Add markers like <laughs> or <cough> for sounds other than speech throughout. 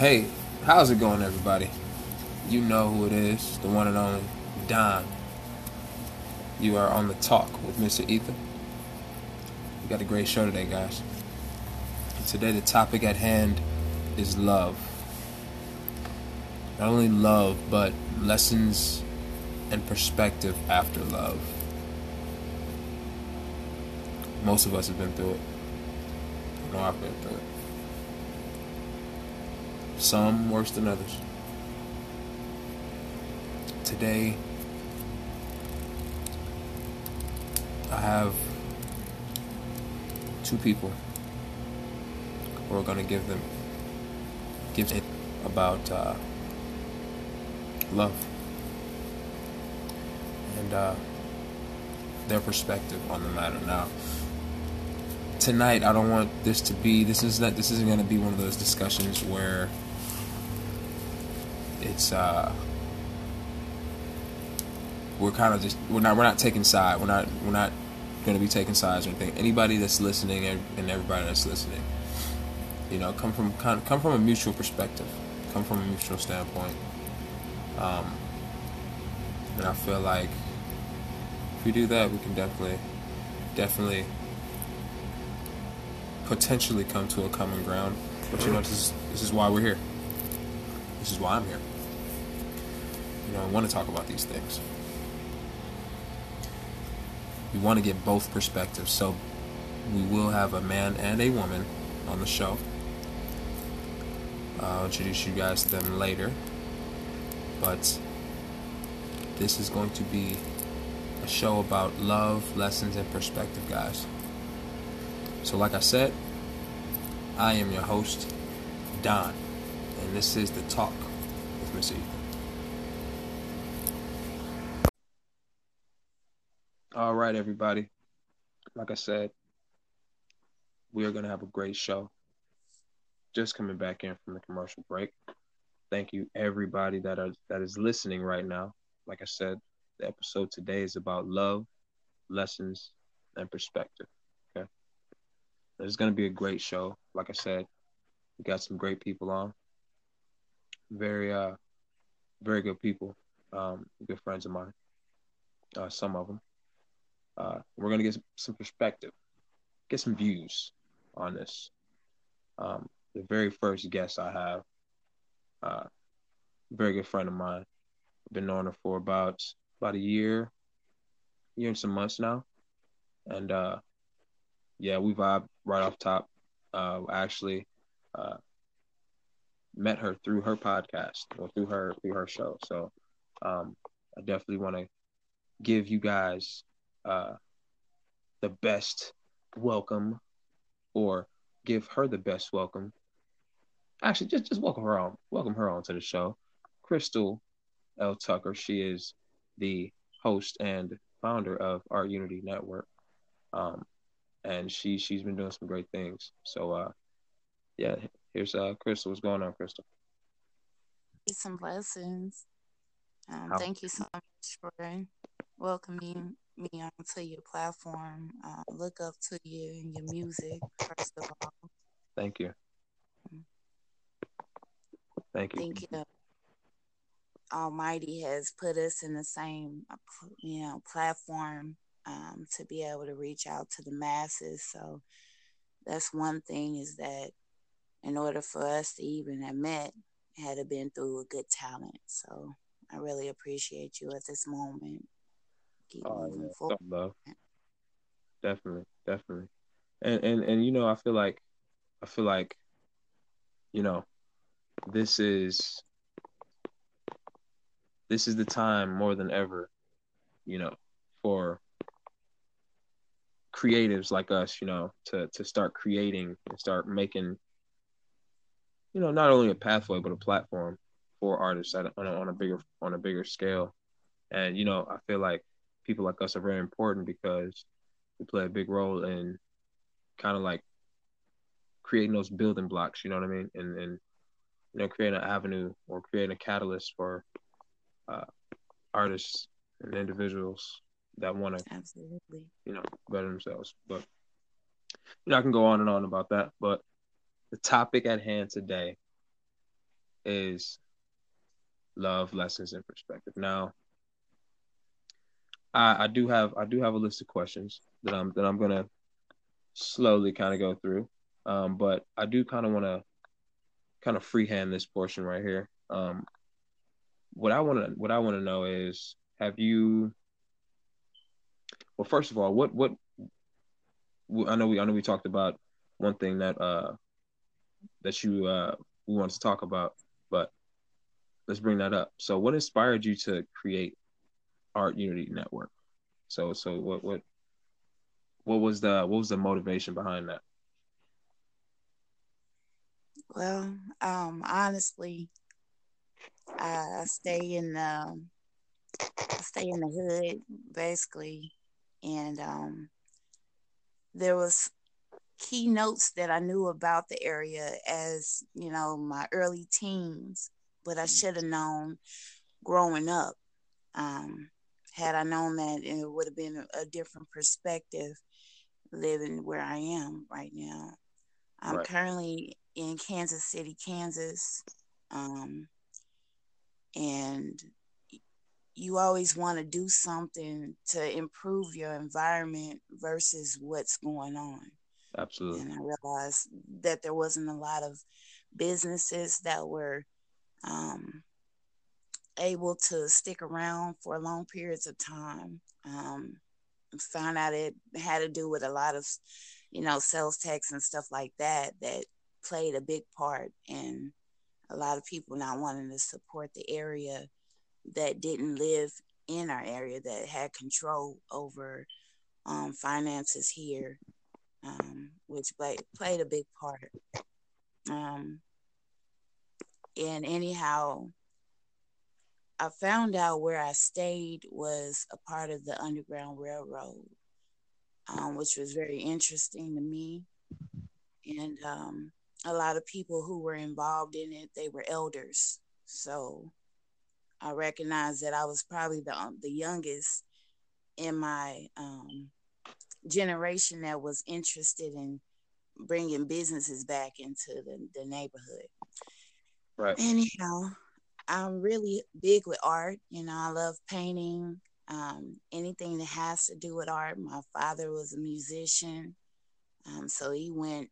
Hey, how's it going, everybody? You know who it is, the one and only Don. You are on the talk with Mr. Ether. We got a great show today, guys. Today, the topic at hand is love. Not only love, but lessons and perspective after love. Most of us have been through it. I know I've been through it. Some worse than others. Today, I have two people who are going to give them give it about uh, love and uh, their perspective on the matter. Now, tonight, I don't want this to be. This is not. This isn't going to be one of those discussions where it's uh we're kind of just we're not we're not taking side we're not we're not going to be taking sides or anything. Anybody that's listening and everybody that's listening you know come from come from a mutual perspective come from a mutual standpoint. Um and i feel like if we do that we can definitely definitely potentially come to a common ground. But you know this is this is why we're here. This is why i'm here you know, I want to talk about these things. We want to get both perspectives. So we will have a man and a woman on the show. I'll introduce you guys to them later. But this is going to be a show about love, lessons, and perspective, guys. So, like I said, I am your host, Don, and this is The Talk with Miss Ethan. All right, everybody. Like I said, we are going to have a great show. Just coming back in from the commercial break. Thank you, everybody that are that is listening right now. Like I said, the episode today is about love, lessons, and perspective. Okay, it's going to be a great show. Like I said, we got some great people on. Very, uh, very good people. Um, good friends of mine. Uh, some of them. Uh, we're going to get some perspective, get some views on this. Um, the very first guest I have, uh, very good friend of mine. Been knowing her for about about a year, year and some months now, and uh, yeah, we vibe right off top. Uh, actually uh, met her through her podcast or through her through her show. So um, I definitely want to give you guys uh, the best welcome or give her the best welcome. Actually, just just welcome her on, welcome her on to the show. Crystal L. Tucker. She is the host and founder of Art Unity Network, um, and she she's been doing some great things. So, uh, yeah, here's uh, Crystal. What's going on, Crystal? Some blessings. Um, thank you so much for welcoming me onto your platform. Uh, look up to you and your music, first of all. Thank you. Thank you. Thank you. Almighty has put us in the same, you know, platform um, to be able to reach out to the masses. So that's one thing is that in order for us to even have met, had to been through a good talent. So I really appreciate you at this moment keep oh, moving yeah. forward. Love. Definitely, definitely. And and and you know, I feel like I feel like you know, this is this is the time more than ever, you know, for creatives like us, you know, to to start creating and start making you know, not only a pathway but a platform for artists on a, on a bigger on a bigger scale. And you know, I feel like people like us are very important because we play a big role in kind of like creating those building blocks, you know what I mean? And and you know, creating an avenue or creating a catalyst for uh, artists and individuals that want to absolutely, you know, better themselves. But you know, I can go on and on about that. But the topic at hand today is love, lessons, and perspective. Now, I, I do have I do have a list of questions that I'm that I'm gonna slowly kind of go through, um, but I do kind of want to kind of freehand this portion right here. Um, what I want to what I want to know is, have you? Well, first of all, what what I know we I know we talked about one thing that uh that you uh we wanted to talk about, but let's bring that up. So, what inspired you to create Art Unity Network? So, so what what what was the what was the motivation behind that? Well, um, honestly, I stay in the I stay in the hood basically, and um, there was keynotes that I knew about the area as you know my early teens, but I should have known growing up. Um, had I known that, it would have been a, different perspective living where I am right now. I'm right. currently in Kansas City, Kansas. Um, and you always want to do something to improve your environment versus what's going on. Absolutely. And I realized that there wasn't a lot of businesses that were um, able to stick around for long periods of time. Um, found out it had to do with a lot of, you know, sales tax and stuff like that that played a big part in a lot of people not wanting to support the area that didn't live in our area that had control over um, finances here, um, which played played a big part. Um, and anyhow, I found out where I stayed was a part of the Underground Railroad, um, which was very interesting to me. And um, a lot of people who were involved in it, they were elders. So I recognized that I was probably the um, the youngest in my um, generation that was interested in bringing businesses back into the, the neighborhood. Right. Anyhow, I'm really big with art. You know, I love painting, um, anything that has to do with art. My father was a musician, um, so he went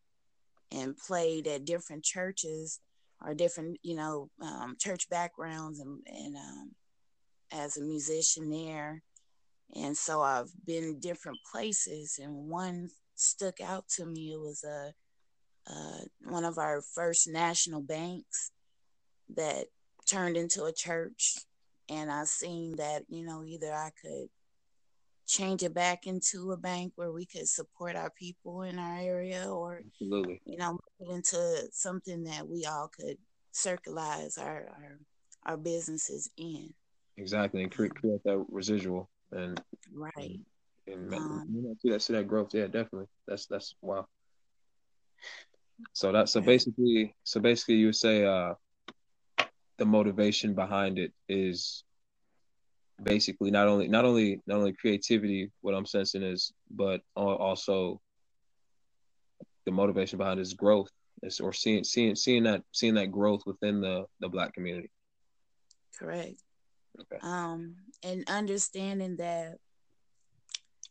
and played at different churches or different, you know, um, church backgrounds and, and um, as a musician there. And so I've been different places, and one stuck out to me. It was a uh, one of our first national banks that turned into a church, and I seen that you know either I could change it back into a bank where we could support our people in our area or Absolutely. you know into something that we all could circularize our our, our businesses in. Exactly and create, create that residual and right. and, and um, you know, see that see that growth. Yeah definitely. That's that's wow. So that so basically so basically you would say uh the motivation behind it is basically not only not only not only creativity what i'm sensing is but also the motivation behind is growth. Is or seeing seeing seeing that seeing that growth within the the black community. Correct. Okay. um and understanding that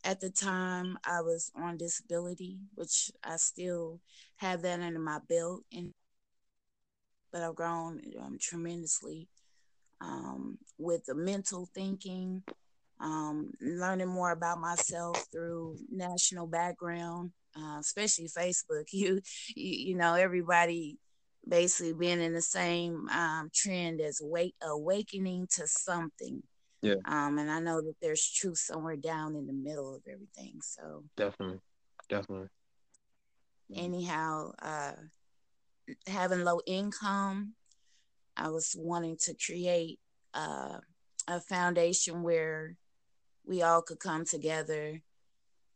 at the time i was on disability which i still have that under my belt and but i've grown um, tremendously um, with the mental thinking, um, learning more about myself through national background, uh, especially Facebook. <laughs> You, you, you know, everybody basically being in the same um, trend as wake awakening to something. Yeah. Um, and I know that there's truth somewhere down in the middle of everything. So definitely, definitely. Anyhow, uh, having low income I was wanting to create uh, a foundation where we all could come together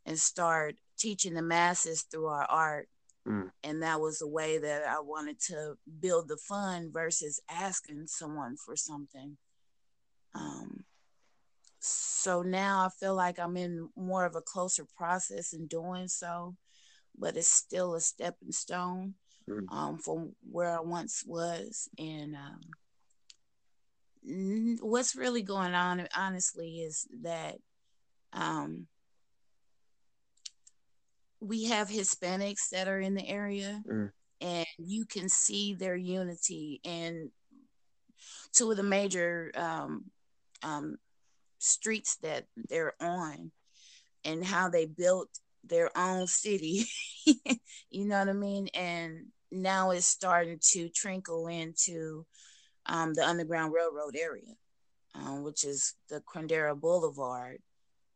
and start teaching the masses through our art. Mm. And that was a way that I wanted to build the fund versus asking someone for something. Um, so now I feel like I'm in more of a closer process in doing so, but it's still a stepping stone mm-hmm. um, from where I once was. And um, what's really going on, honestly, is that um, we have Hispanics that are in the area, mm. and you can see their unity and two of the major um, um, streets that they're on, and how they built their own city. <laughs> you know what I mean? And now it's starting to trickle into um, the Underground Railroad area, um, which is the Quindaro Boulevard.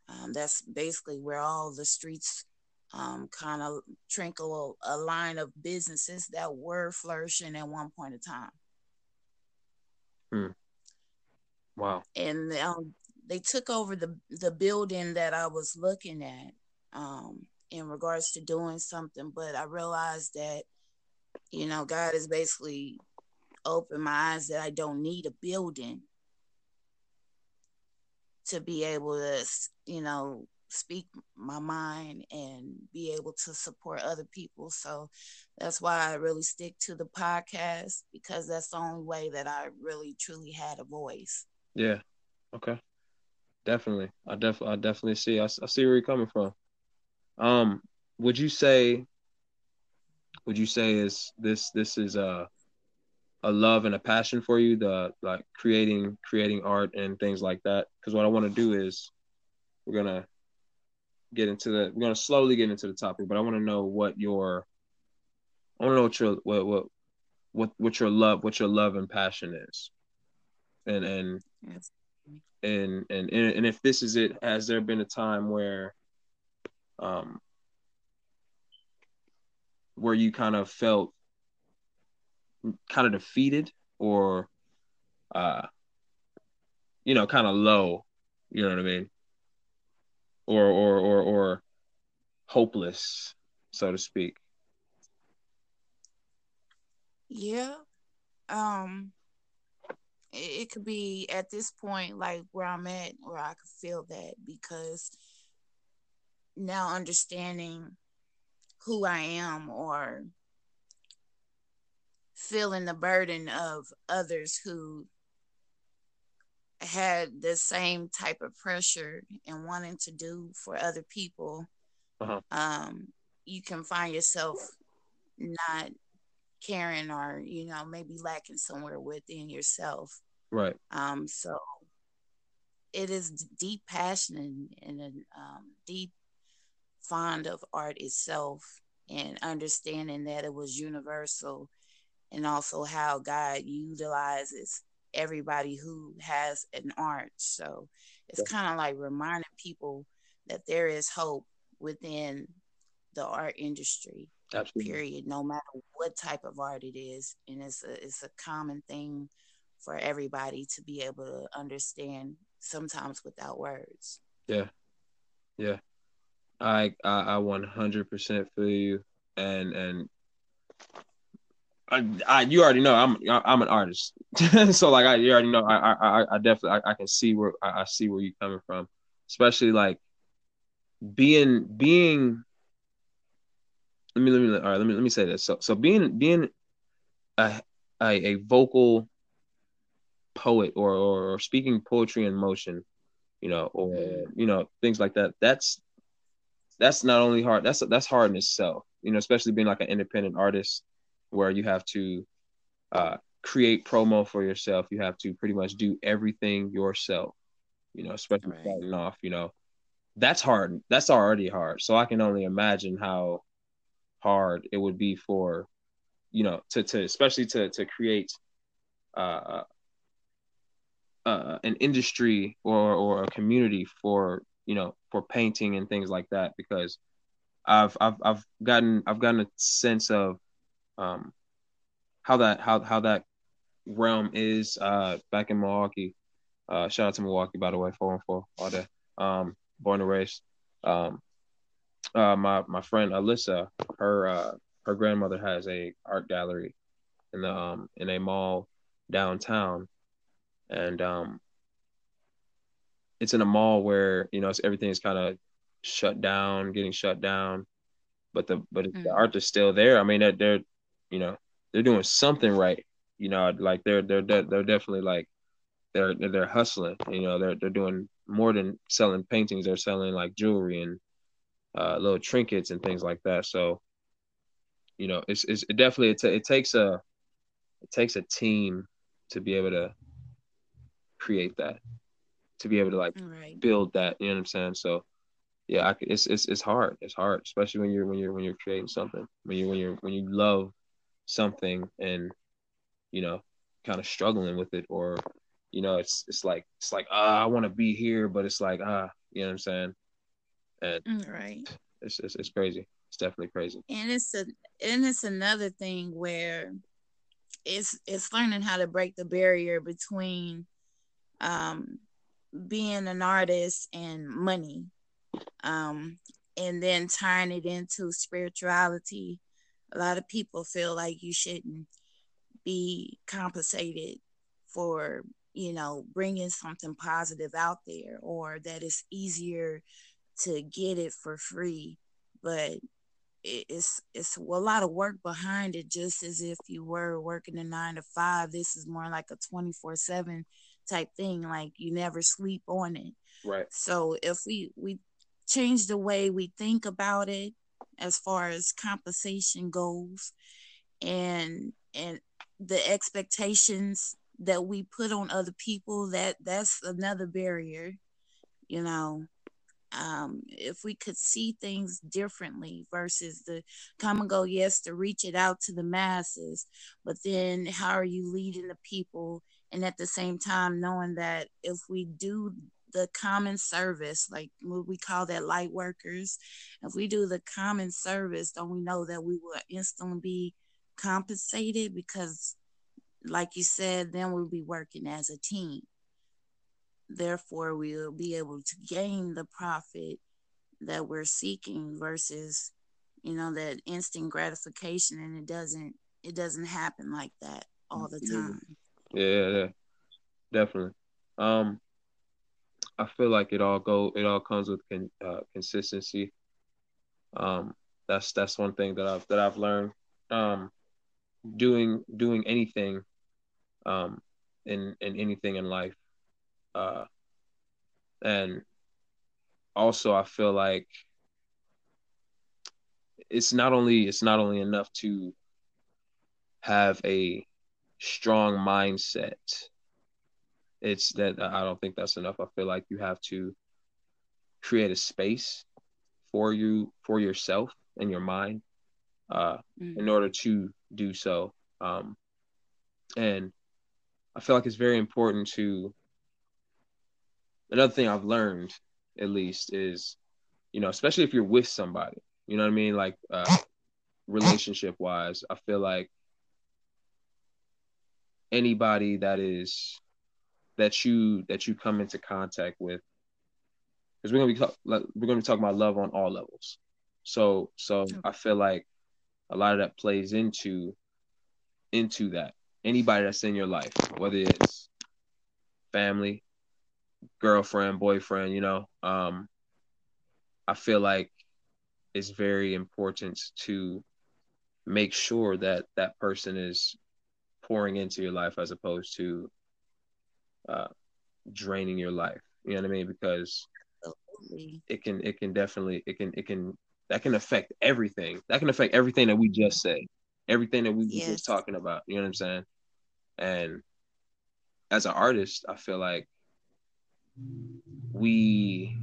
Um, that's basically where all the streets um, kind of trinkle a, a, line of businesses that were flourishing at one point in time. Hmm. Wow. And um, they took over the the building that I was looking at um, in regards to doing something, but I realized that you know God has basically opened my eyes that I don't need a building to be able to you know speak my mind and be able to support other people. So that's why I really stick to the podcast because that's the only way that I really truly had a voice. Yeah. Okay. Definitely. I definitely I definitely see I, I see where you're coming from. Um would you say would you say is this this is a a love and a passion for you the like creating creating art and things like that because what I want to do is we're going to get into the we're gonna slowly get into the topic, but I want to know what your I want to know what your what what what what your love what your love and passion is, and and yes. and, and and and if this is it, has there been a time where, um, where you kind of felt kind of defeated or, uh, you know, kind of low, you know what I mean? or or or or hopeless, so to speak. Yeah. Um it, it could be at this point like where I'm at where I could feel that because now understanding who I am or feeling the burden of others who had the same type of pressure and wanting to do for other people, uh-huh. um, you can find yourself not caring or you know maybe lacking somewhere within yourself. Right. Um. So it is deep passion and, and a um, deep fond of art itself and understanding that it was universal and also how God utilizes everybody who has an art. So it's yeah. kind of like reminding people that there is hope within the art industry. Absolutely. Period. No matter what type of art it is, and it's a it's a common thing for everybody to be able to understand. Sometimes without words. Yeah, yeah. I I, I 100% feel you, and and I, I, you already know I'm I'm an artist, <laughs> so like I you already know I I I definitely I, I can see where I, I see where you're coming from, especially like being being. Let me let me all right let me let me say this so so being being a a, a vocal poet or, or or speaking poetry in motion, you know, or mm-hmm. you know things like that. That's that's not only hard. That's that's hard in itself, you know, especially being like an independent artist where you have to uh, create promo for yourself. You have to pretty much do everything yourself. You know, especially right. starting off. You know, that's hard. That's already hard. So I can only imagine how hard it would be for, you know, to to especially to to create uh, uh, an industry or or a community for you know for painting and things like that because I've I've I've gotten I've gotten a sense of um, how that how how that realm is uh, back in Milwaukee. Uh, shout out to Milwaukee, by the way, four and four all day. Um, born and raised. Um, uh, my my friend Alyssa, her uh, her grandmother has a art gallery in the um in a mall downtown, and um, it's in a mall where you know everything's kind of shut down, getting shut down, but the but mm. the art is still there. I mean, they're, they're you know, they're doing something right. You know, like they're they're they're, they're definitely like they're they're hustling. You know, they're they're doing more than selling paintings. They're selling like jewelry and uh, little trinkets and things like that. So, you know, it's it's it definitely it, t- it takes a it takes a team to be able to create that, to be able to like right. build that. You know what I'm saying? So, yeah, I, it's it's it's hard. It's hard, especially when you're when you're when you're creating something. When you when you're when you love something and you know kind of struggling with it or you know it's it's like it's like ah I want to be here but it's like ah you know what I'm saying and mm, right it's, it's it's crazy it's definitely crazy and it's a and it's another thing where it's it's learning how to break the barrier between um being an artist and money um and then tying it into spirituality a lot of people feel like you shouldn't be compensated for you know bringing something positive out there or that it's easier to get it for free. But it's it's a lot of work behind it just as if you were working a nine to five. This is more like a 24 7 type thing like you never sleep on it. Right. So if we we change the way we think about it as far as compensation goes and and the expectations that we put on other people that that's another barrier you know. Um, if we could see things differently versus the come and go yes to reach it out to the masses but then how are you leading the people and at the same time knowing that if we do the common service, like what we call that light workers. If we do the common service, don't we know that we will instantly be compensated because, like you said, then we'll be working as a team. Therefore, we'll be able to gain the profit that we're seeking versus, you know, that instant gratification, and it doesn't it doesn't happen like that all the time. Yeah, definitely. Um, I feel like it all go it all comes with con, uh, consistency. Um, that's that's one thing that I've that I've learned. Um, doing doing anything, um, in in anything in life, uh, and also I feel like it's not only it's not only enough to have a strong mindset it's that I don't think that's enough. I feel like you have to create a space for you for yourself and your mind uh, mm-hmm. in order to do so. Um, and I feel like it's very important to. Another thing I've learned, at least, is, you know, especially if you're with somebody, you know what I mean, like uh, <laughs> relationship wise, I feel like anybody that is that you that you come into contact with. Because we're gonna be talk, we're gonna be talking about love on all levels. So so okay. i feel like a lot of that plays into into that. Anybody that's in your life whether it's family girlfriend boyfriend you know um i feel like it's very important to make sure that that person is pouring into your life as opposed to uh, draining your life. You know what I mean? Because it can it can definitely it can it can that can affect everything. That can affect everything that we just said, everything that we yes. were just talking about. You know what I'm saying? And as an artist, I feel like we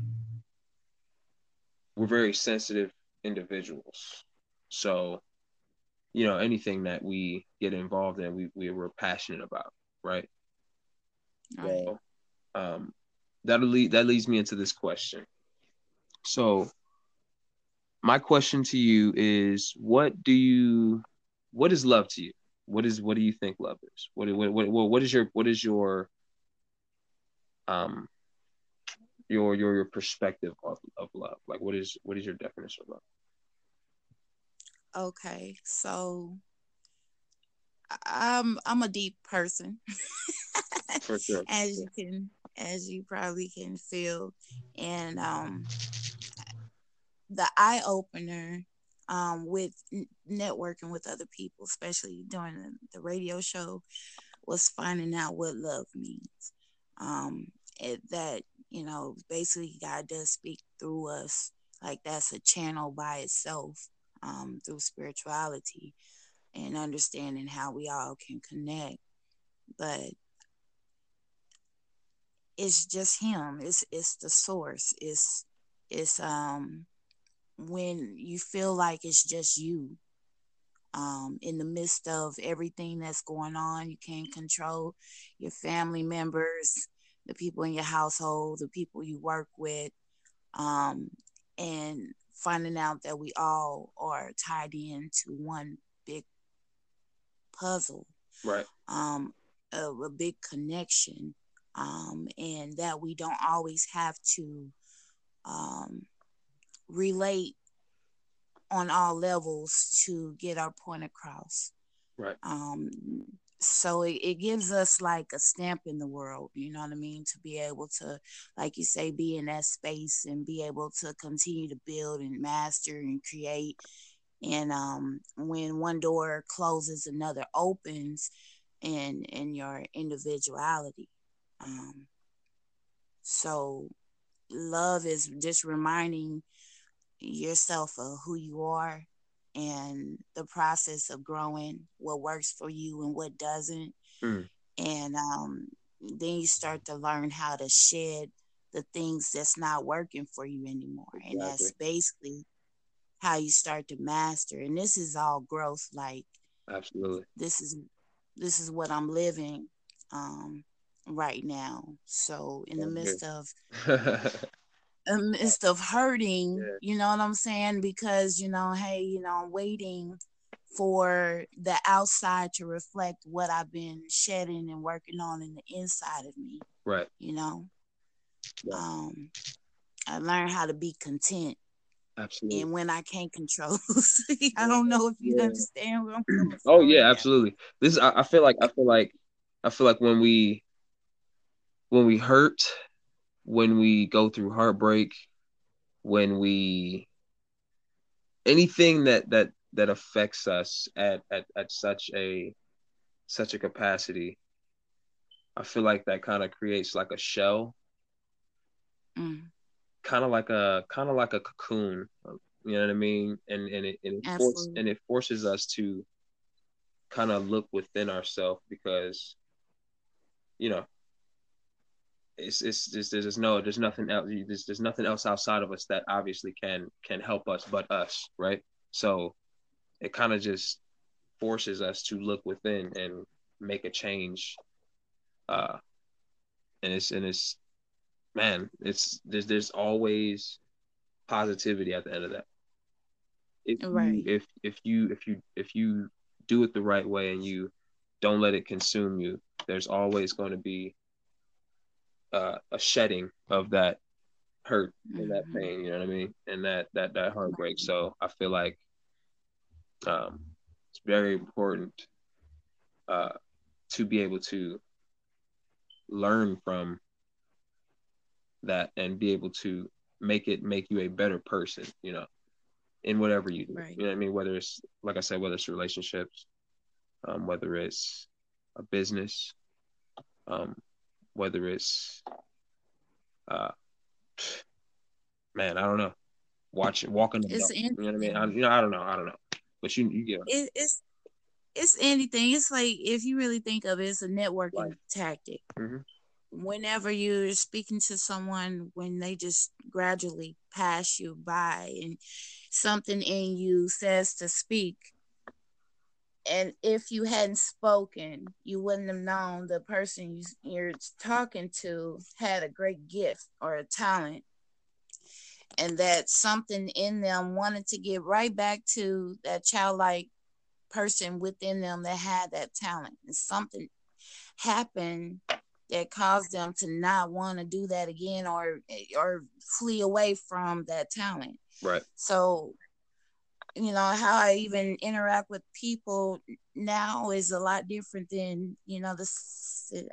we're very sensitive individuals. So, you know, anything that we get involved in, we, we we're passionate about, right? So, um, that'll lead that leads me into this question. So, my question to you is: What do you, what is love to you? What is what do you think love is? What what what what is your what is your um your your your perspective of, of love? Like, what is what is your definition of love? Okay, so I'm I'm a deep person. For sure. <laughs> as you can as you probably can feel. And um the eye opener um, with n- networking with other people, especially during the, the, radio show, was finding out what love means. Um, it, that you know, basically, God does speak through us. Like that's a channel by itself um, through spirituality and understanding how we all can connect. But it's just him. It's it's the source. It's it's um when you feel like it's just you. Um, in the midst of everything that's going on, you can't control your family members, the people in your household, the people you work with, um, and finding out that we all are tied into one big puzzle, right? Um, a, a big connection, um, and that we don't always have to um, relate on all levels to get our point across. Right. Um, so it, it gives us like a stamp in the world, you know what I mean? To be able to, like you say, be in that space and be able to continue to build and master and create. And um, when one door closes, another opens in in your individuality. Um, so love is just reminding yourself of who you are and the process of growing what works for you and what doesn't. Mm. and um, then you start to learn how to shed the things that's not working for you anymore. Exactly. and that's basically how you start to master. And this is all growth like absolutely. this is this is what i'm living um, right now. So in the midst of <laughs> midst of hurting, yeah. you know what I'm saying? Because, you know, hey, you know, I'm waiting for the outside to reflect what I've been shedding and working on in the inside of me. Right. You know? Yeah. Um I learned how to be content. Absolutely. And when I can't control, <laughs> I don't know if you yeah. understand what I'm coming Oh yeah, absolutely. This is I, I feel like I feel like I feel like when we when we hurt when we go through heartbreak, when we anything that that that affects us at at, at such a such a capacity, I feel like that kind of creates like a shell. Mm. Kind of like a kind of like a cocoon, you know what I mean? And and it and it, force, and it forces us to kind of look within ourselves because you know it's it's just there's no there's nothing else there's, there's nothing else outside of us that obviously can can help us but us right so it kind of just forces us to look within and make a change uh and it's and it's man it's there's there's always positivity at the end of that if right. you, if if you if you if you do it the right way and you don't let it consume you there's always going to be uh, a shedding of that hurt and that mm-hmm. pain. You know what I mean? And that that that heartbreak. So I feel like um, it's very important uh, to be able to learn from that and be able to make it make you a better person. You know, in whatever you do. Right. You know what I mean? Whether it's like I said, whether it's relationships, um, whether it's a business, um, whether it's uh man, I don't know. Watch walking the you know what I mean? I, you know, I don't know, I don't know. But you you get it, it's it's anything. It's like if you really think of it, it's a networking right. tactic. Mm-hmm. Whenever you're speaking to someone, when they just gradually pass you by, and something in you says to speak, and if you hadn't spoken, you wouldn't have known the person you're talking to had a great gift or a talent, and that something in them wanted to get right back to that childlike person within them that had that talent. And something happened that caused them to not want to do that again or or flee away from that talent. Right. So you know how i even interact with people now is a lot different than you know the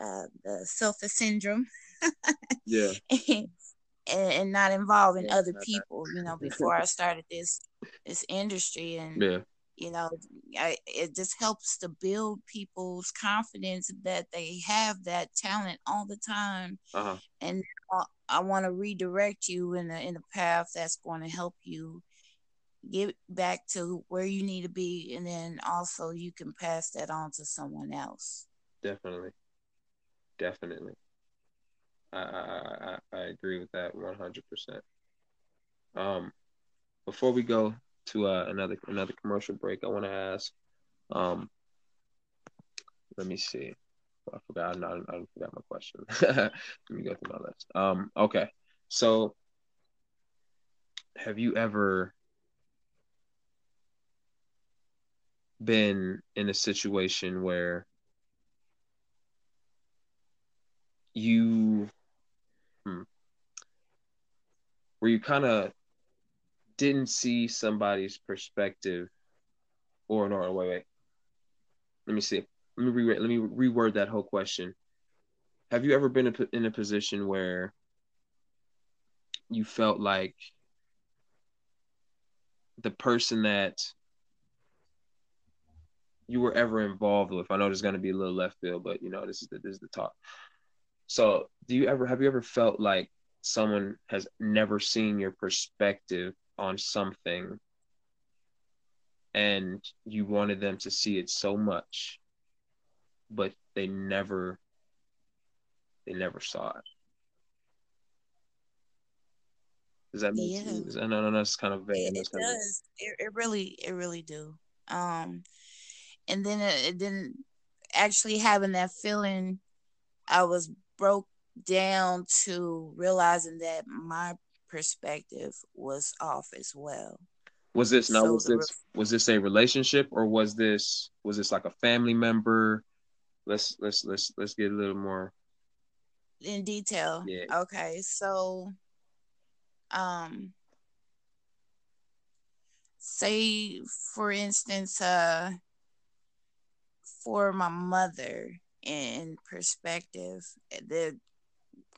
uh, the selfish syndrome <laughs> yeah and, and, not involving yeah, other people. You know, <laughs> before I started this this industry, and yeah. you know, I, it just helps to build people's confidence that they have that talent all the time, uh-huh. and I want to redirect you in a in a path that's going to help you get back to where you need to be, and then also you can pass that on to someone else. Definitely, definitely. I I I, I agree with that one hundred percent. Um, before we go to uh, another another commercial break, I want to ask, um, let me see. I forgot. I, I forgot my question. <laughs> let me go through my list. Um, okay. So, have you ever been in a situation where you hmm, where you kind of didn't see somebody's perspective or no wait wait. Let me see. Let me re- let me reword that whole question. Have you ever been in a position where you felt like the person that you were ever involved with. I know there's going to be a little left field, but you know this is the this is the talk. So, do you ever have you ever felt like someone has never seen your perspective on something, and you wanted them to see it so much, but they never they never saw it? Does that make yeah. sense? I know, no, that's kind of vague. It, it does. It, it really, it really do. Um, and then it, then actually having that feeling i was broke down to realizing that my perspective was off as well. Was this now so was this re- was this a relationship or was this was this like a family member? Let's let's let's let's get a little more. In detail. Yeah. okay so um say for instance uh for my mother in perspective. The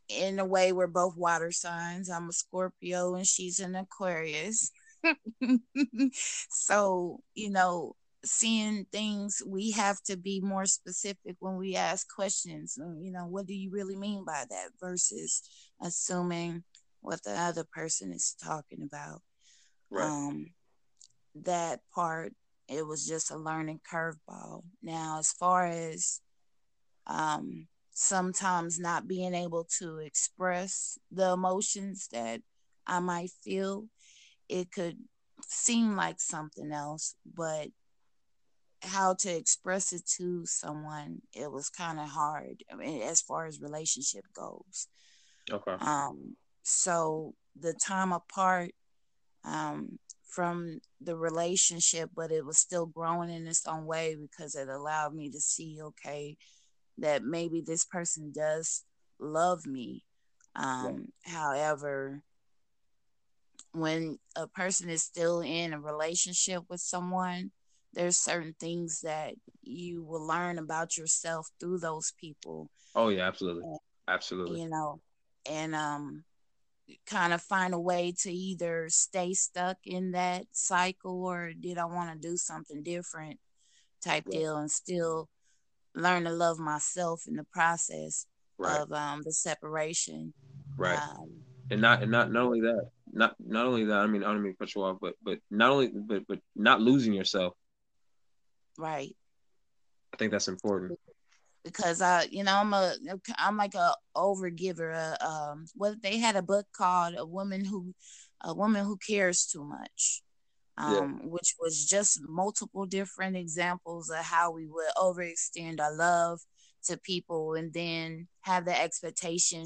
in a way we're both water signs. I'm a Scorpio and she's an Aquarius. <laughs> so, you know, seeing things we have to be more specific when we ask questions. You know, what do you really mean by that versus assuming what the other person is talking about. Right. Um that part it was just a learning curveball. Now, as far as um, sometimes not being able to express the emotions that I might feel, it could seem like something else, but how to express it to someone, it was kind of hard I mean, as far as relationship goes. Okay. Um, so the time apart, um, from the relationship, but it was still growing in its own way because it allowed me to see, okay, that maybe this person does love me. Um, yeah. However, when a person is still in a relationship with someone, there's certain things that you will learn about yourself through those people. Oh yeah, absolutely, absolutely. You know, and um, kind of find a way to either stay stuck in that cycle or did I want to do something different type right. deal and still learn to love myself in the process right. of um, the separation. Right. Um, and not and not not only that, not not only that. I mean, I don't mean to cut you off, but but not only but but not losing yourself. Right. I think that's important because I, you know, I'm a, I'm like a overgiver. Uh, um, what they had a book called "A Woman Who, a Woman Who Cares Too Much," um, yeah. which was just multiple different examples of how we would overextend our love to people and then have the expectation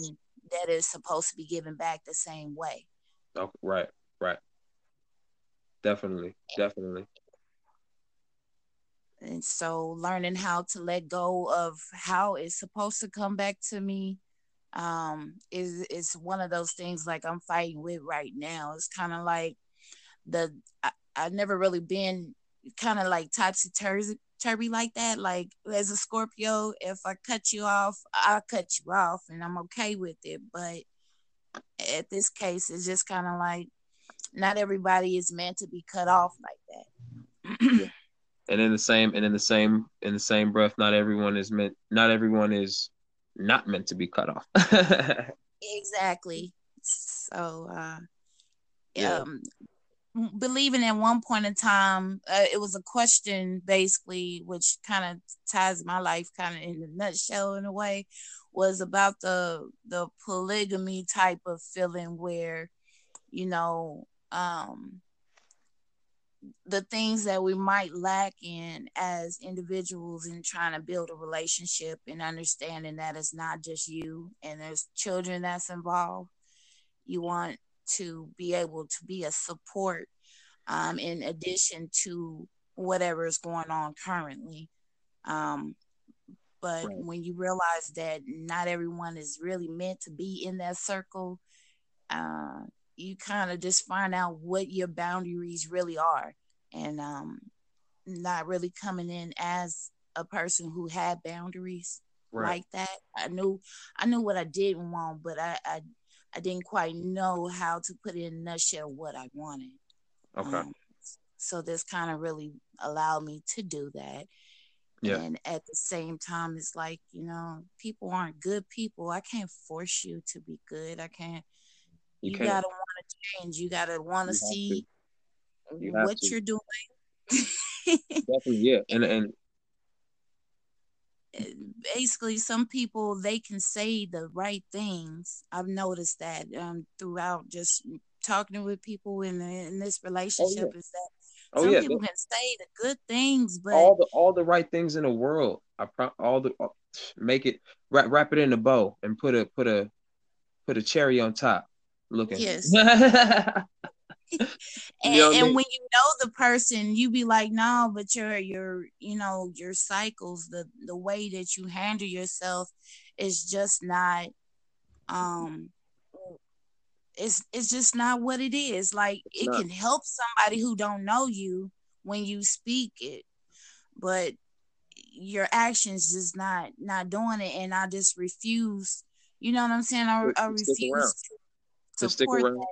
that is supposed to be given back the same way. Oh, right, right. Definitely, definitely and so learning how to let go of how it's supposed to come back to me um is is one of those things like i'm fighting with right now. It's kind of like the I, i've never really been kind of like topsy turvy like that. Like as a scorpio if i cut you off i'll cut you off and i'm okay with it. But at this case, it's just kind of like not everybody is meant to be cut off like that. And in the same and in the same in the same breath, not everyone is meant. Not everyone is not meant to be cut off. <laughs> exactly. So, uh, yeah. um, believing at one point in time, uh, it was a question basically, which kind of ties my life kind of in a nutshell in a way, was about the the polygamy type of feeling where, you know, um, the things that we might lack in as individuals in trying to build a relationship and understanding that it's not just you and there's children that's involved. You want to be able to be a support um, in addition to whatever is going on currently. Um, but right. when you realize that not everyone is really meant to be in that circle, uh, you kind of just find out what your boundaries really are and um, not really coming in as a person who had boundaries right. like that. I knew I knew what I didn't want, but I, I I didn't quite know how to put in a nutshell what I wanted. Okay. Um, so this kind of really allowed me to do that. Yeah. And at the same time, it's like, you know, people aren't good people. I can't force you to be good. I can't. You, you gotta want to change. You gotta want to see you what to. you're doing. Definitely, yeah. And <laughs> and basically some people they can say the right things i've noticed that um, throughout just talking with people in, in this relationship oh, yeah. is that oh, some yeah. people can say the good things but all the all the right things in the world i pro- all the uh, make it wrap, wrap it in a bow and put a put a put a cherry on top looking yes <laughs> and, you know and I mean? when you know the person, you be like, no, but your your you know your cycles, the the way that you handle yourself is just not um it's it's just not what it is. Like it's it not. can help somebody who don't know you when you speak it, but your actions just not not doing it, and I just refuse. You know what I'm saying? I, I refuse to support around.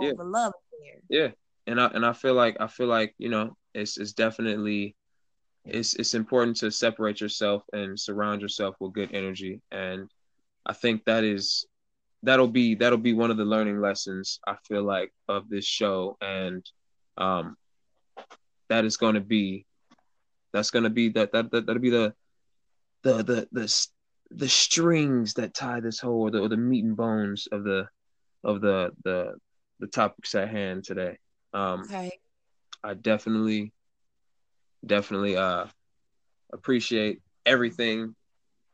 yeah. love there. Yeah, and I and I feel like I feel like you know it's it's definitely it's it's important to separate yourself and surround yourself with good energy, and I think that is that'll be that'll be one of the learning lessons I feel like of this show, and um, that is going to be that's going to be that that, that that'll be the the the the the strings that tie this whole or the, or the meat and bones of the of the the the topics at hand today. Um, okay. I definitely, definitely uh, appreciate everything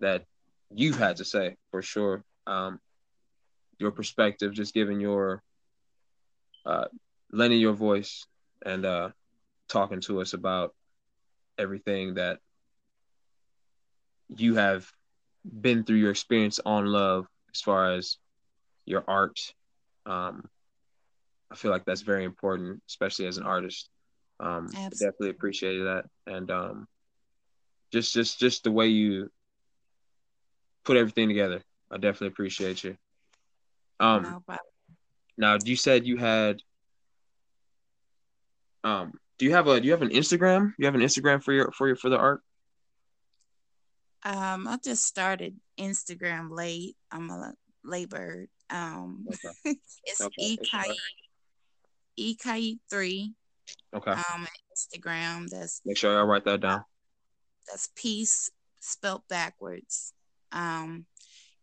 that you've had to say for sure. Um, your perspective, just giving your, uh, lending your voice and uh, talking to us about everything that you have been through your experience on love as far as your art um, I feel like that's very important, especially as an artist. Um, definitely appreciated that, and um, just just just the way you put everything together. I definitely appreciate you. Um, no now you said you had. Um, do you have a do you have an Instagram? You have an Instagram for your for your for the art? Um, I just started Instagram late. I'm a late bird. Um, okay. <laughs> it's okay. Ekai EKE3. Okay. Um, Instagram. That's make sure I write that down. That's peace spelt backwards. Um,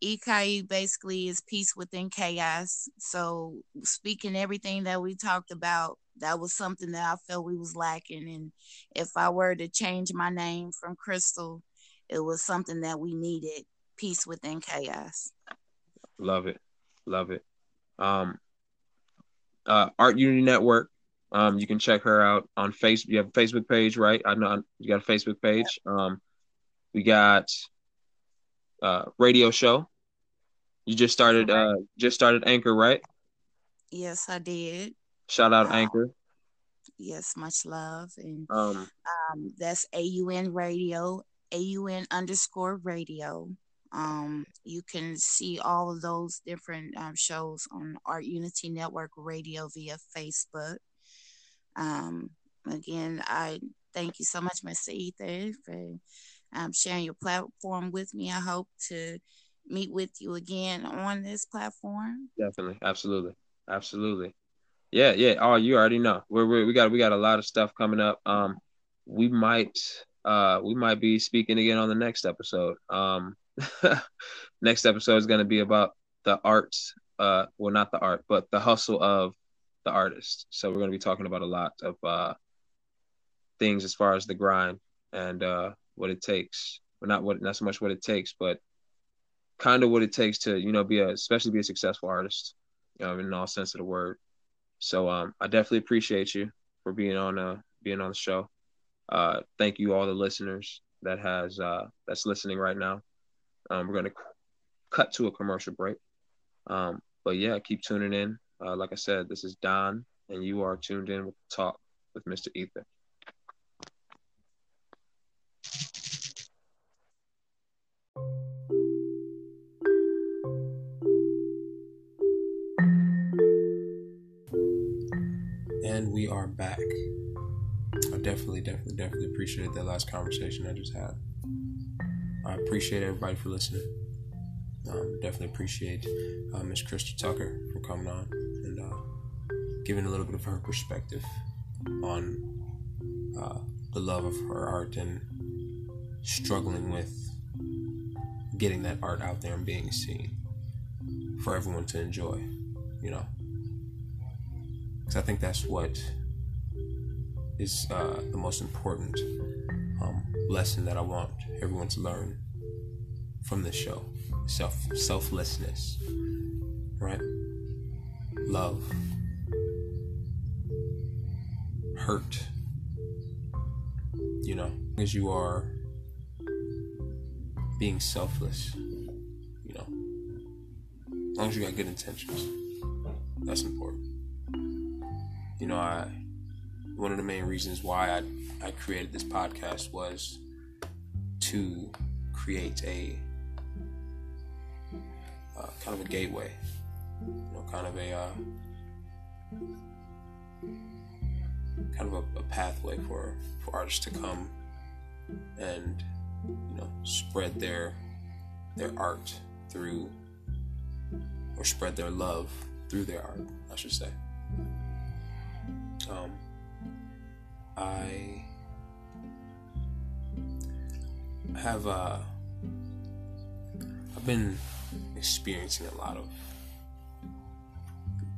Ikai basically is peace within chaos. So speaking everything that we talked about, that was something that I felt we was lacking. And if I were to change my name from Crystal, it was something that we needed. Peace within chaos. Love it. Love it. Um, uh, Art Unity Network. Um, you can check her out on Facebook. You have a Facebook page, right? I know you got a Facebook page. Um, we got uh, radio show. You just started. Uh, just started Anchor, right? Yes, I did. Shout out Anchor. Yes, much love, and um, um, that's AUN Radio, AUN underscore Radio. Um, you can see all of those different um, shows on Art Unity Network Radio via Facebook. Um, again, I thank you so much, Mr. Ether, for um, sharing your platform with me. I hope to meet with you again on this platform. Definitely, absolutely, absolutely. Yeah, yeah. Oh, you already know. We're, we're we got we got a lot of stuff coming up. Um, we might uh we might be speaking again on the next episode. Um, <laughs> next episode is going to be about the arts. Uh, well, not the art, but the hustle of the artist. So we're going to be talking about a lot of uh things as far as the grind and uh what it takes. Well, not what not so much what it takes, but kind of what it takes to you know be a especially be a successful artist, you know, in all sense of the word. So um, I definitely appreciate you for being on uh being on the show. Uh, thank you all the listeners that has uh that's listening right now. Um, we're gonna cut to a commercial break. Um, but yeah, keep tuning in. Uh, like I said, this is Don, and you are tuned in with Talk with Mr. Ether. And we are back. I definitely, definitely, definitely appreciate that last conversation I just had. I appreciate everybody for listening. Um, definitely appreciate uh, Miss Krista Tucker for coming on and uh, giving a little bit of her perspective on uh, the love of her art and struggling with getting that art out there and being seen for everyone to enjoy, you know. Because I think that's what is uh, the most important um, lesson that I want everyone to learn from this show. Self selflessness right? Love hurt you know as you are being selfless you know as long as you got good intentions that's important. You know i one of the main reasons why i i created this podcast was to create a uh, kind of a gateway, you know, kind of a uh, kind of a, a, pathway for for artists to come and you know spread their their art through or spread their love through their art, I should say. Um, I have uh, I've been experiencing a lot of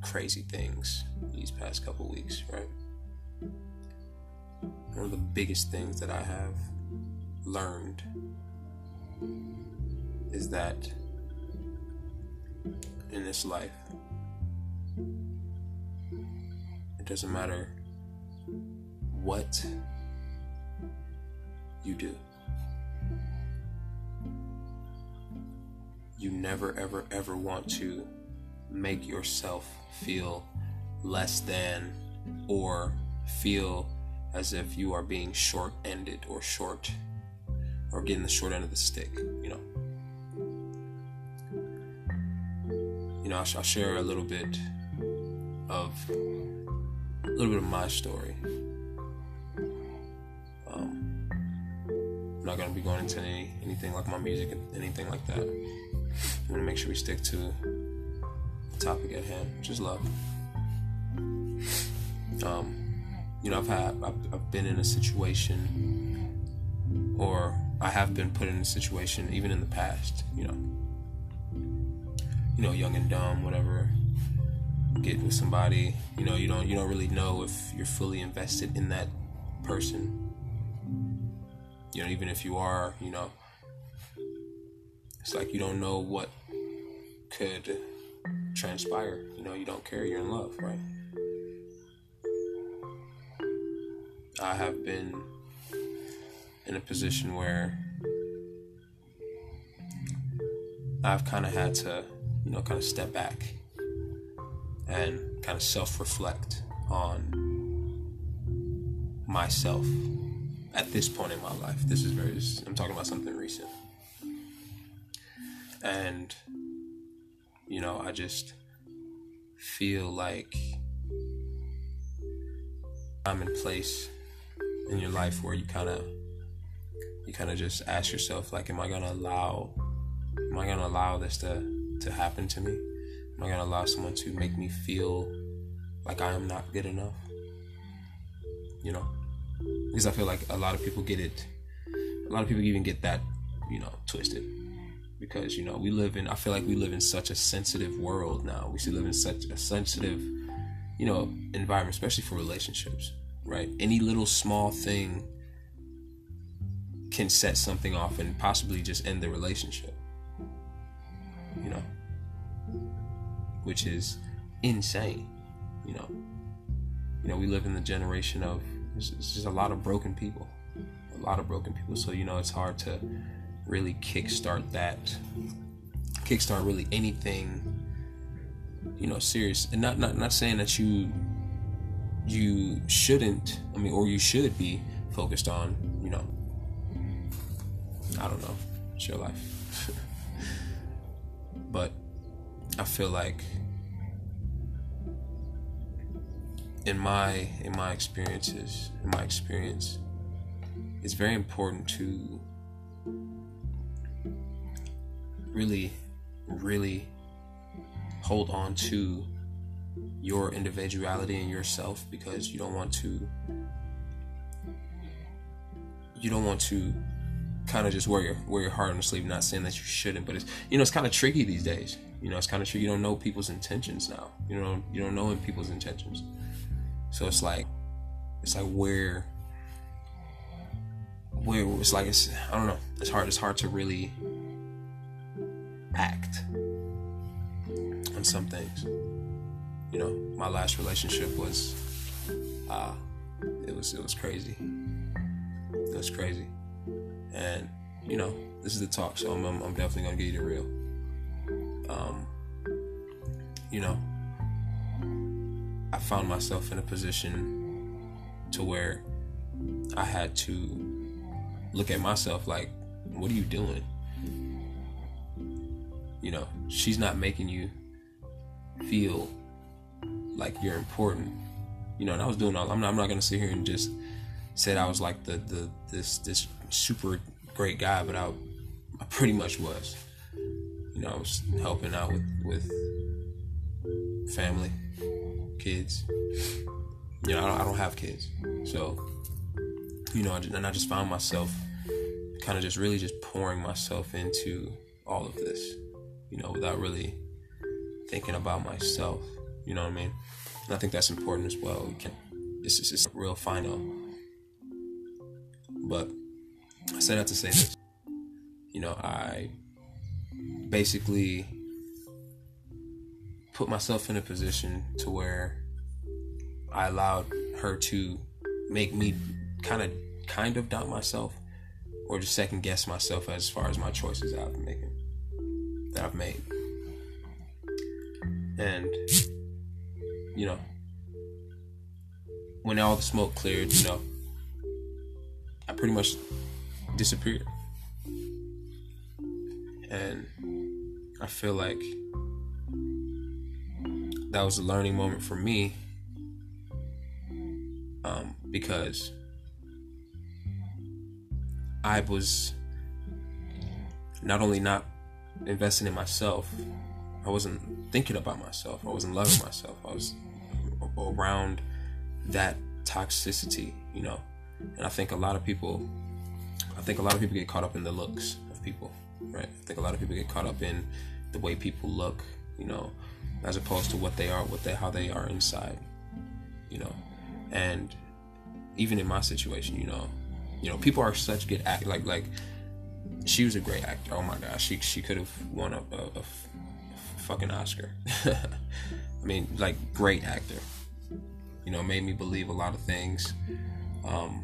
crazy things these past couple weeks, right? One of the biggest things that I have learned is that in this life, it doesn't matter what you do. You never, ever, ever want to make yourself feel less than or feel as if you are being short ended or short or getting the short end of the stick, you know. You know, I'll, share a little bit of a little bit of my story. Um, I'm not gonna be going into any anything like my music, anything like that. Want to make sure we stick to the topic at hand, which is love. Um, you know, I've had, I've, I've been in a situation, or I have been put in a situation, even in the past. You know, you know, young and dumb, whatever. Get with somebody, you know, you don't, you don't really know if you're fully invested in that person. You know, even if you are, you know, it's like you don't know what could transpire. You know, you don't care, you're in love, right? I have been in a position where I've kind of had to, you know, kind of step back and kind of self reflect on myself at this point in my life. This is very, I'm talking about something recent. And, you know, I just feel like I'm in place in your life where you kind of you kind of just ask yourself like am i going to allow am i going to allow this to to happen to me? Am i going to allow someone to make me feel like i am not good enough? You know? Because i feel like a lot of people get it a lot of people even get that you know twisted because you know we live in i feel like we live in such a sensitive world now. We still live in such a sensitive you know environment especially for relationships right? Any little small thing can set something off and possibly just end the relationship you know which is insane you know. You know we live in the generation of just a lot of broken people a lot of broken people. So you know it's hard to really kickstart that kickstart really anything you know serious. And not not not saying that you you shouldn't i mean or you should be focused on you know i don't know it's your life. <laughs> But i feel like in my in my experiences in my experience it's very important to really really hold on to your individuality and yourself because you don't want to you don't want to kind of just wear your wear your heart on your sleeve. Not saying that you shouldn't but it's you know it's kind of tricky these days. You know it's kind of tricky. You don't know people's intentions now. You know you don't know people's intentions. So it's like it's like where where it's like it's I don't know. It's hard it's hard to really act on some things you know, my last relationship was, uh, it was it was crazy. It was crazy, and you know, this is the talk, so I'm I'm, definitely gonna give you the real. Um, you know, I found myself in a position to where I had to look at myself like, what are you doing? You know, she's not making you feel like you're important. You know, and I was doing all. I'm not. I'm not gonna sit here and just said I was like the the this this super great guy, but I I pretty much was. You know, I was helping out with with family, kids. You know, I don't, I don't have kids, so you know, and I just found myself kind of just really just pouring myself into all of this, you know, without really thinking about myself. You know what I mean? And I think that's important as well. We can is just real final. But I said that to say this. You know, I basically put myself in a position to where I allowed her to make me kind of kind of doubt myself or just second guess myself as far as my choices I've been making that I've made. And you know, when all the smoke cleared, you know, I pretty much disappeared. And I feel like that was a learning moment for me um, because I was not only not investing in myself, I wasn't thinking about myself. I wasn't loving myself. I was around that toxicity, you know. And I think a lot of people, I think a lot of people get caught up in the looks of people, right? I think a lot of people get caught up in the way people look, you know, as opposed to what they are, what they, how they are inside, you know. And even in my situation, you know, you know, people are such good act like like she was a great actor. Oh my gosh, she she could have won a, fucking Oscar. <laughs> I mean, like great actor. You know, made me believe a lot of things. Um,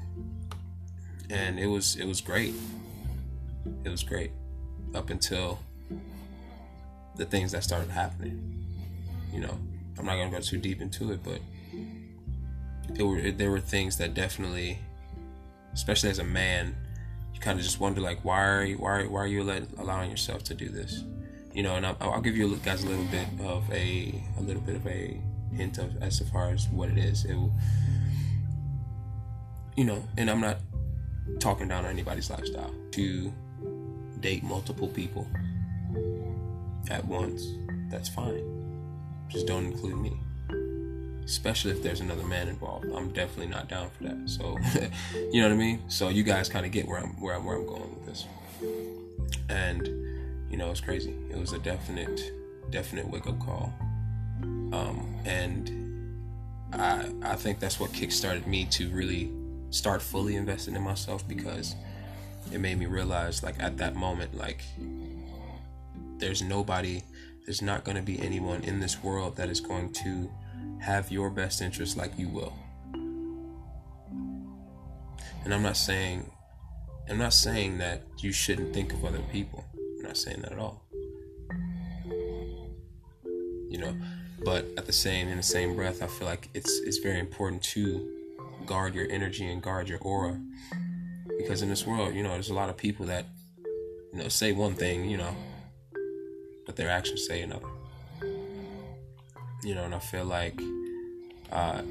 and it was it was great. It was great up until the things that started happening. You know, I'm not gonna go too deep into it, but were there were things that definitely, especially as a man, you kind of just wonder like why are you, why why are you let, allowing yourself to do this? you know, and I'll, I'll give you guys a little bit of a a little bit of a hint of as far as what it is. It will, you know, and I'm not talking down on anybody's lifestyle to date multiple people at once. That's fine. Just don't include me. Especially if there's another man involved. I'm definitely not down for that. So, <laughs> you know what I mean? So you guys kind of get where I'm where I'm where I'm going with this. And you know, it's crazy. It was a definite definite wake up call. Um, and I I think that's what kickstarted me to really start fully investing in myself because it made me realize like at that moment like there's nobody there's not going to be anyone in this world that is going to have your best interest like you will and i'm not saying i'm not saying that you shouldn't think of other people i'm not saying that at all you know but at the same in the same breath i feel like it's it's very important to guard your energy and guard your aura. Because in this world, you know, there's a lot of people that, you know, say one thing, you know, but their actions say another. You know, and I feel like uh,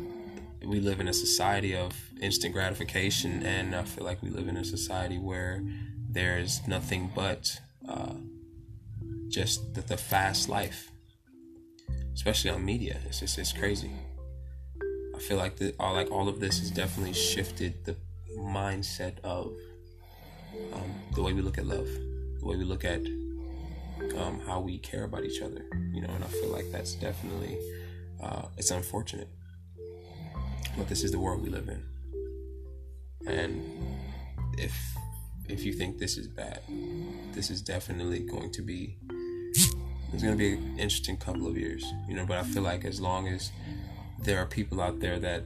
we live in a society of instant gratification, and I feel like we live in a society where there's nothing but uh, just the, the fast life, especially on media. It's just it's crazy. I feel like the, all like all of this has definitely shifted the mindset of um, the way we look at love, the way we look at um, how we care about each other. You know, and I feel like that's definitely uh, it's unfortunate, but this is the world we live in. And if if you think this is bad, this is definitely going to be it's going to be an interesting couple of years. You know, but I feel like as long as there are people out there that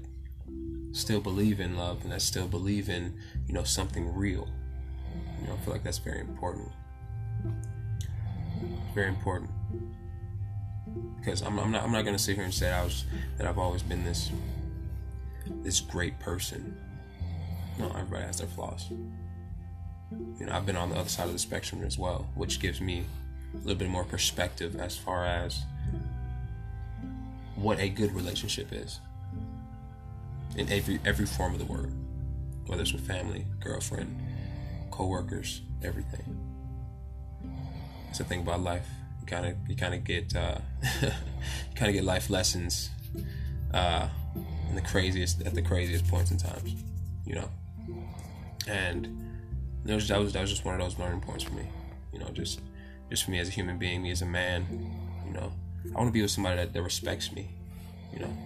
still believe in love and that still believe in you know something real you know i feel like that's very important very important. Because i'm, I'm not i'm not to sit here and say i was that i've always been this this great person. No everybody has their flaws. You know i've been on the other side of the spectrum as well which gives me a little bit more perspective as far as what a good relationship is in every every form of the word, whether it's with family, girlfriend, co-workers, everything. It's the thing about life. You kind of you kind of get uh, <laughs> kind of get life lessons uh, in the craziest at the craziest points in times, you know. And that was, that was that was just one of those learning points for me, you know, just just for me as a human being, me as a man, you know. I want to be with somebody that, that respects me, you know,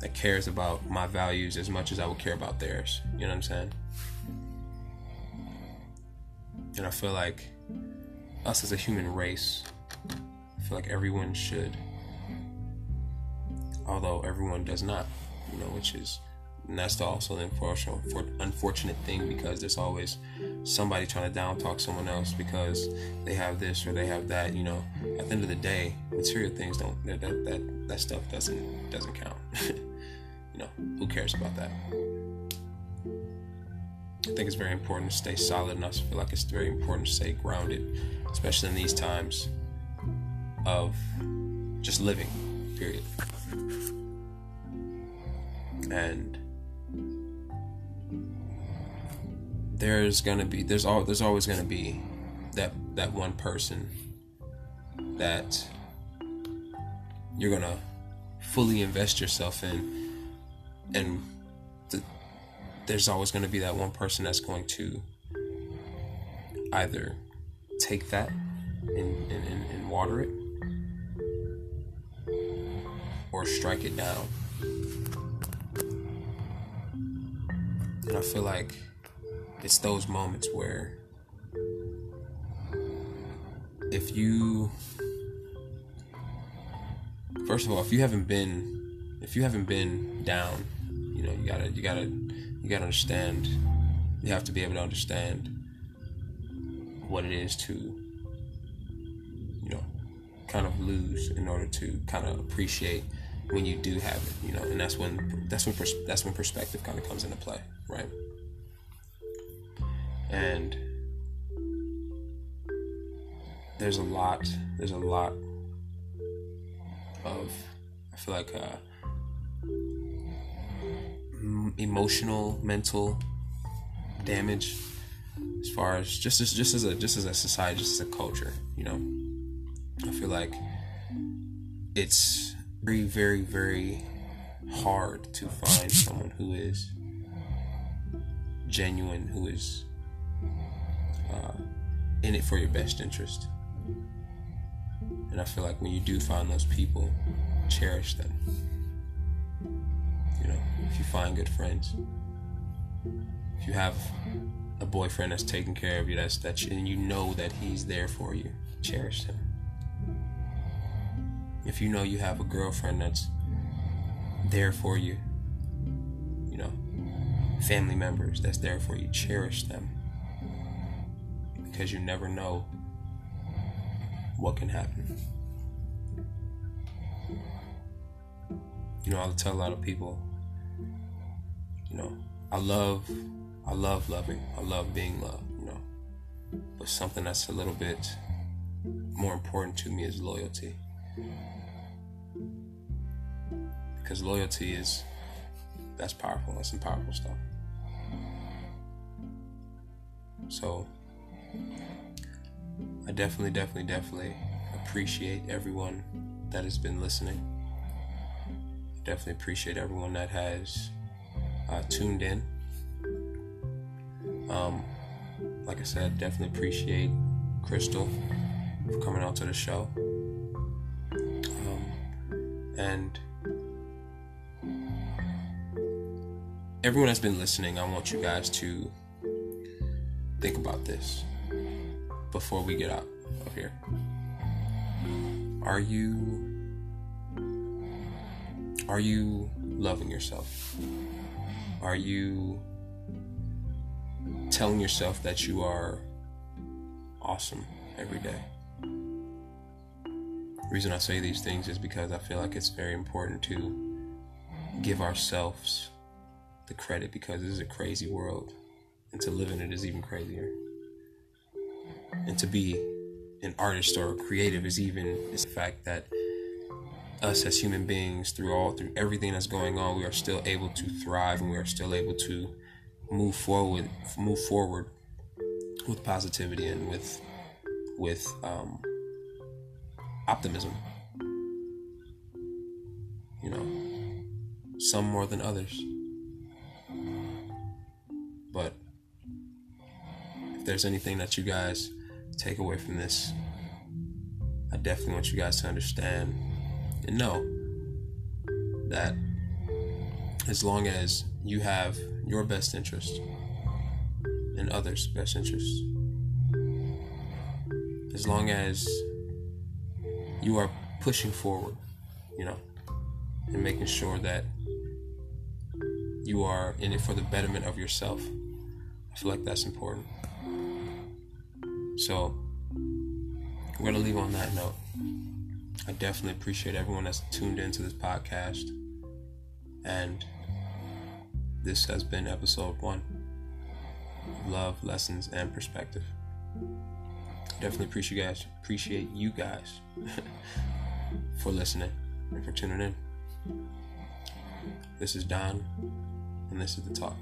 that cares about my values as much as I would care about theirs. You know what I'm saying? And I feel like us as a human race, I feel like everyone should, although everyone does not, you know, which is and that's also the unfortunate, unfortunate thing because there's always somebody trying to down talk someone else because they have this or they have that. You know, at the end of the day, material things don't that that that, that stuff doesn't doesn't count. <laughs> you know, who cares about that? I think it's very important to stay solid, and I feel like it's very important to stay grounded, especially in these times of just living. Period. And there's gonna be there's all there's always gonna be that that one person that you're gonna fully invest yourself in and the, there's always to be that one person that's going to either take that and, and, and, water it or strike it down. And i feel like it's those moments where if you first of all if you haven't been if you haven't been down you know you gotta you gotta you gotta understand you have to be able to understand what it is to you know kind of lose in order to kind of appreciate when you do have it you know and that's when that's when pers- that's when perspective kind of comes into play right? And there's a lot, there's a lot of, I feel like, uh, emotional, mental damage as far as just as just as a just as a society, just as a culture, you know. I feel like it's very, very, very hard to find someone who is genuine, who is uh, in it for your best interest. And I feel like when you do find those people, cherish them. You know, if you find good friends, if you have a boyfriend that's taking care of you, that's that, you, and you know that he's there for you, cherish him. If you know you have a girlfriend that's there for you, you know, family members that's there for you, cherish them because you never know what can happen. You know, I'll tell a lot of people, you know, I love, I love loving, I love being loved, you know, but something that's a little bit more important to me is loyalty. Because loyalty is, that's powerful, that's some powerful stuff. So, I definitely, definitely, definitely appreciate everyone that has been listening. Definitely appreciate everyone that has uh, tuned in. Um, like I said, definitely appreciate Crystal for coming out to the show. Um, and everyone that's been listening, I want you guys to think about this before we get out of here. Are you are you loving yourself? Are you telling yourself that you are awesome every day? The reason I say these things is because I feel like it's very important to give ourselves the credit because this is a crazy world and to live in it is even crazier and to be an artist or creative is even is the fact that us as human beings through all through everything that's going on we are still able to thrive and we are still able to move forward move forward with positivity and with with um, optimism. You know some more than others. But if there's anything that you guys take away from this, I definitely want you guys to understand and know that as long as you have your best interest and others' best interest, as long as you are pushing forward, you know, and making sure that you are in it for the betterment of yourself, I feel like that's important. So we're gonna leave on that note. I definitely appreciate everyone that's tuned into this podcast. And this has been episode one Love, Lessons, and Perspective. Definitely appreciate you guys appreciate you guys <laughs> for listening and for tuning in. This is Don and this is the talk.